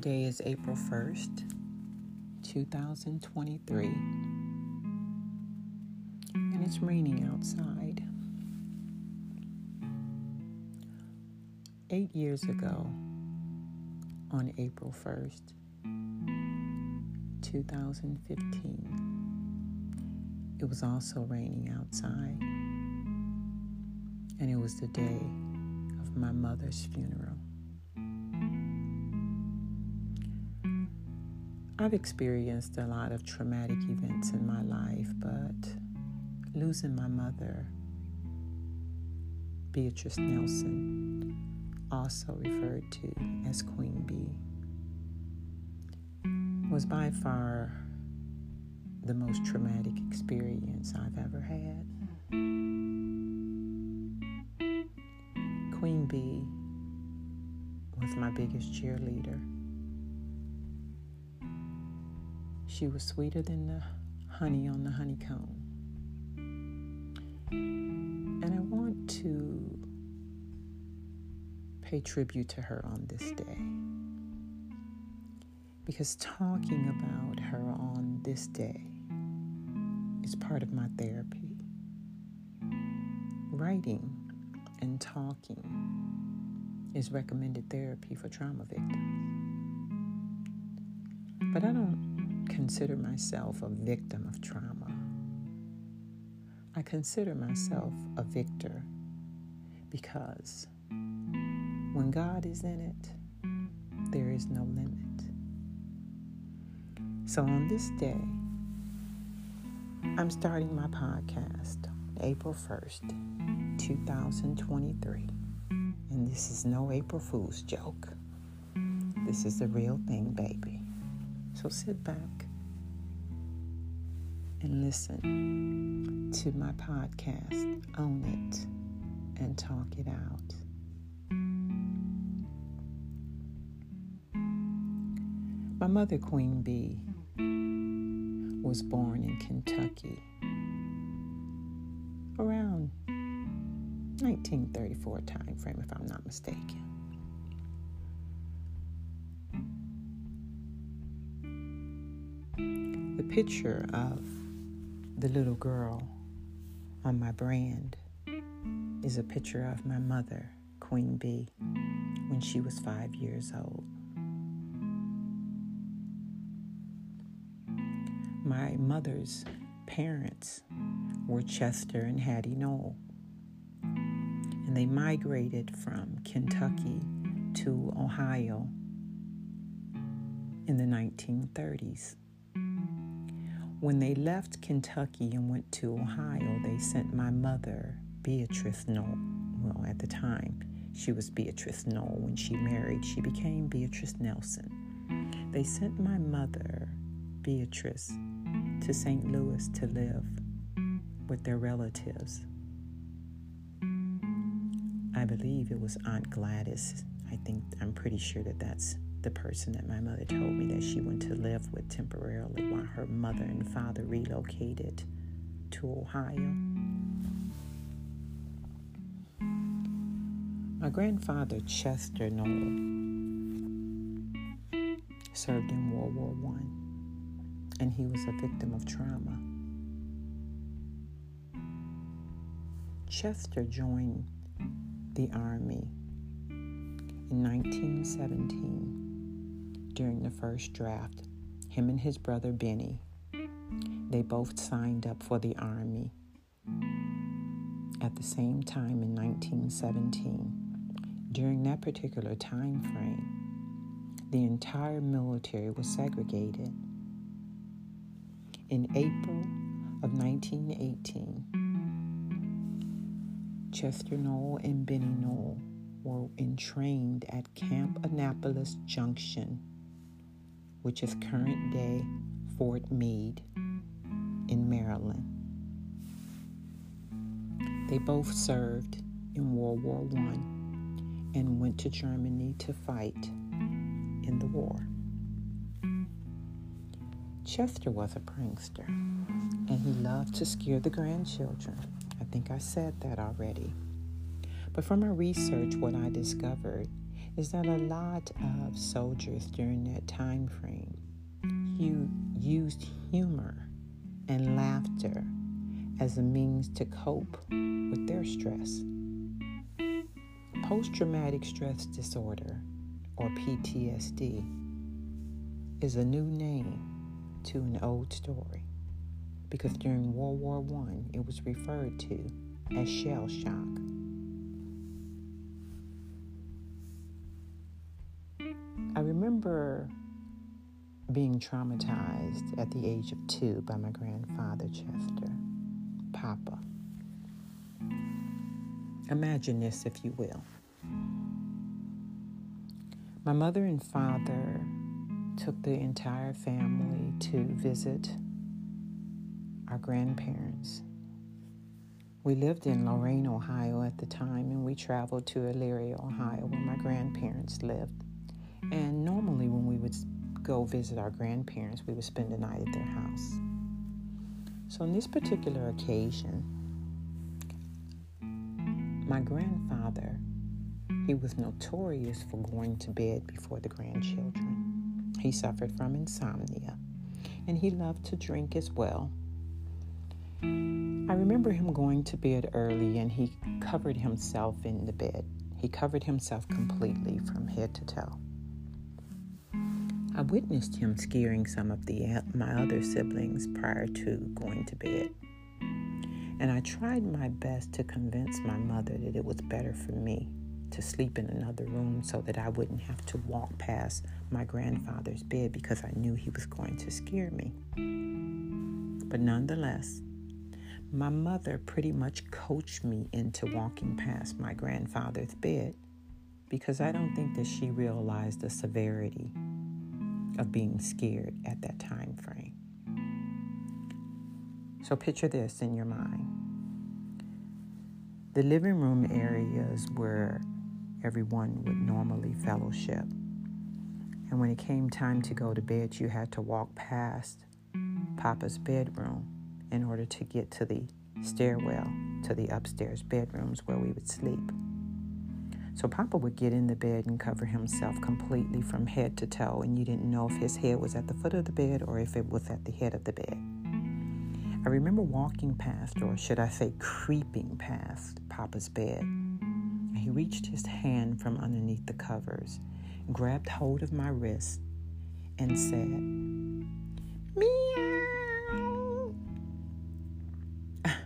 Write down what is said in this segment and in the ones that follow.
Today is April 1st, 2023, and it's raining outside. Eight years ago, on April 1st, 2015, it was also raining outside, and it was the day of my mother's funeral. I've experienced a lot of traumatic events in my life, but losing my mother, Beatrice Nelson, also referred to as Queen Bea, was by far the most traumatic experience I've ever had. Queen Bea was my biggest cheerleader. She was sweeter than the honey on the honeycomb. And I want to pay tribute to her on this day. Because talking about her on this day is part of my therapy. Writing and talking is recommended therapy for trauma victims. But I don't consider myself a victim of trauma. I consider myself a victor because when God is in it, there is no limit. So on this day, I'm starting my podcast April 1st, 2023. And this is no April Fool's joke. This is the real thing, baby. So sit back and listen to my podcast, Own It, and talk it out. My mother, Queen Bea, was born in Kentucky around 1934 time frame, if I'm not mistaken. The picture of the little girl on my brand is a picture of my mother, Queen Bea, when she was five years old. My mother's parents were Chester and Hattie Knoll, and they migrated from Kentucky to Ohio in the 1930s. When they left Kentucky and went to Ohio, they sent my mother, Beatrice Knoll. Well, at the time, she was Beatrice Knoll. When she married, she became Beatrice Nelson. They sent my mother, Beatrice, to St. Louis to live with their relatives. I believe it was Aunt Gladys. I think, I'm pretty sure that that's the person that my mother told me that she went to live with temporarily while her mother and father relocated to Ohio. My grandfather, Chester Knoll, served in World War One, and he was a victim of trauma. Chester joined the Army in 1917 during the first draft. Him and his brother Benny, they both signed up for the Army at the same time in 1917. During that particular time frame, the entire military was segregated. In April of 1918, Chester Knoll and Benny Knoll were entrained at Camp Annapolis Junction which is current day Fort Meade in Maryland. They both served in World War I and went to Germany to fight in the war. Chester was a prankster and he loved to scare the grandchildren. I think I said that already. But from my research, what I discovered is that a lot of soldiers during that time frame you used humor and laughter as a means to cope with their stress. Post traumatic stress disorder, or PTSD, is a new name to an old story because during World War I it was referred to as shell shock. Being traumatized at the age of two by my grandfather, Chester, Papa. Imagine this, if you will. My mother and father took the entire family to visit our grandparents. We lived in Lorain, Ohio at the time, and we traveled to Elyria, Ohio, where my grandparents lived. And normally, when we would go visit our grandparents, we would spend the night at their house. So, on this particular occasion, my grandfather, he was notorious for going to bed before the grandchildren. He suffered from insomnia, and he loved to drink as well. I remember him going to bed early and he covered himself in the bed. He covered himself completely from head to toe. I witnessed him scaring some of the my other siblings prior to going to bed. And I tried my best to convince my mother that it was better for me to sleep in another room so that I wouldn't have to walk past my grandfather's bed because I knew he was going to scare me. But nonetheless, my mother pretty much coached me into walking past my grandfather's bed because I don't think that she realized the severity of being scared at that time frame. So picture this in your mind. The living room areas where everyone would normally fellowship. And when it came time to go to bed, you had to walk past Papa's bedroom in order to get to the stairwell to the upstairs bedrooms where we would sleep. So Papa would get in the bed and cover himself completely from head to toe, and you didn't know if his head was at the foot of the bed or if it was at the head of the bed. I remember walking past, or should I say, creeping past Papa's bed. He reached his hand from underneath the covers, grabbed hold of my wrist, and said, Meow.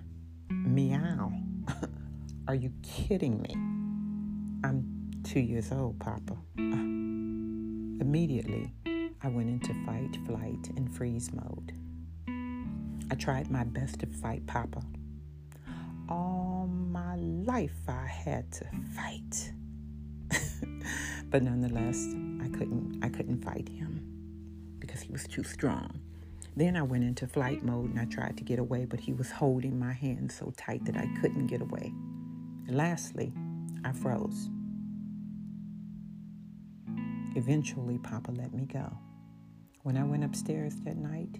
Meow. Are you kidding me? Two years old, Papa. Immediately, I went into fight, flight, and freeze mode. I tried my best to fight Papa. All my life, I had to fight. but nonetheless, I couldn't. I couldn't fight him because he was too strong. Then I went into flight mode and I tried to get away, but he was holding my hand so tight that I couldn't get away. And lastly, I froze. Eventually, Papa let me go. When I went upstairs that night,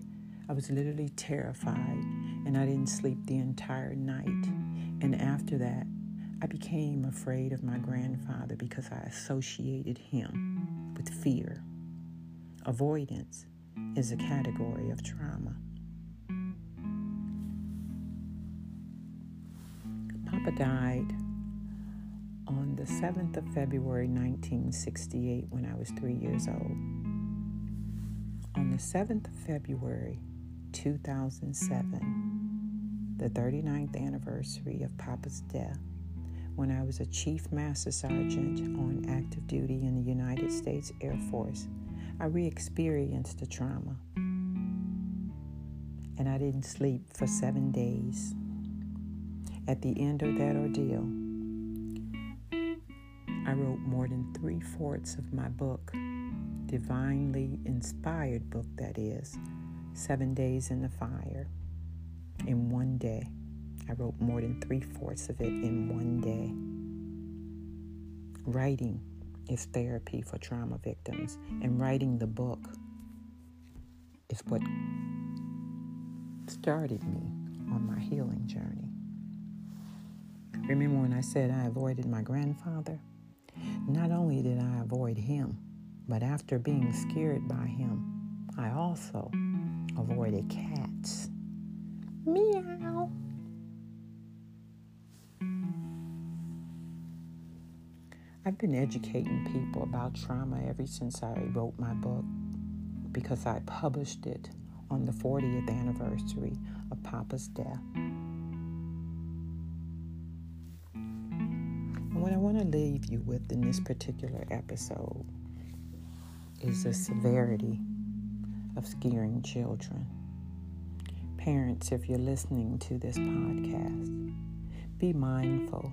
I was literally terrified and I didn't sleep the entire night. And after that, I became afraid of my grandfather because I associated him with fear. Avoidance is a category of trauma. Papa died on the 7th of February 1968 when I was three years old. On the 7th of February 2007, the 39th anniversary of Papa's death, when I was a Chief Master Sergeant on active duty in the United States Air Force, I re experienced the trauma. And I didn't sleep for seven days. At the end of that ordeal, I wrote more than three fourths of my book, divinely inspired book, that is, Seven Days in the Fire, in one day. I wrote more than three fourths of it in one day. Writing is therapy for trauma victims, and writing the book is what started me on my healing journey. Remember when I said I avoided my grandfather? Not only did I avoid him, but after being scared by him, I also avoided cats. Meow. I've been educating people about trauma ever since I wrote my book because I published it on the 40th anniversary of Papa's death. What I want to leave you with in this particular episode is the severity of scaring children. Parents, if you're listening to this podcast, be mindful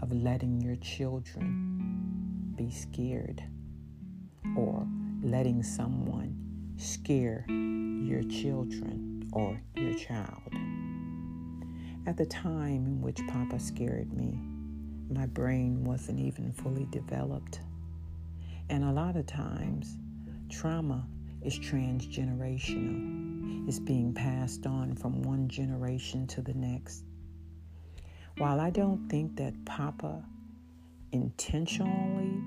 of letting your children be scared or letting someone scare your children or your child. At the time in which Papa scared me, my brain wasn't even fully developed. And a lot of times, trauma is transgenerational. It's being passed on from one generation to the next. While I don't think that Papa intentionally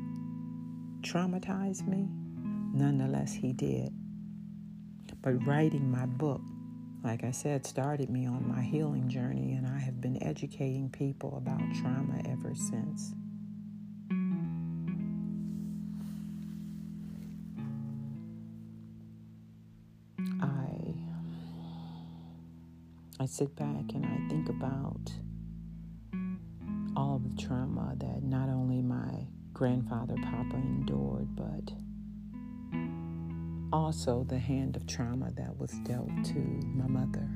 traumatized me, nonetheless, he did. But writing my book, like I said, started me on my healing journey, and I have been educating people about trauma ever since. I I sit back and I think about all of the trauma that not only my grandfather, Papa, endured, but also the hand of trauma that was dealt to my mother.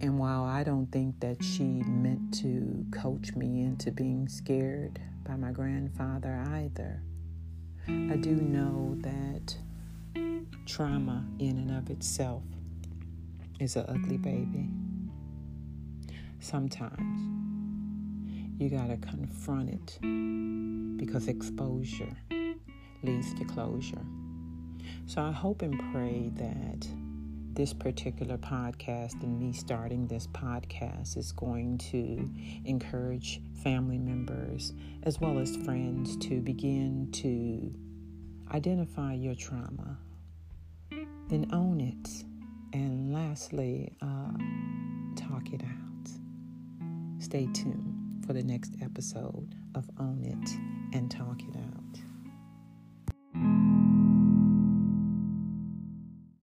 And while I don't think that she meant to coach me into being scared by my grandfather either, I do know that trauma in and of itself is an ugly baby sometimes you got to confront it because exposure leads to closure. So I hope and pray that this particular podcast and me starting this podcast is going to encourage family members as well as friends to begin to identify your trauma, then own it, and lastly, uh, talk it out. Stay tuned for the next episode of Own It and Talk It Out.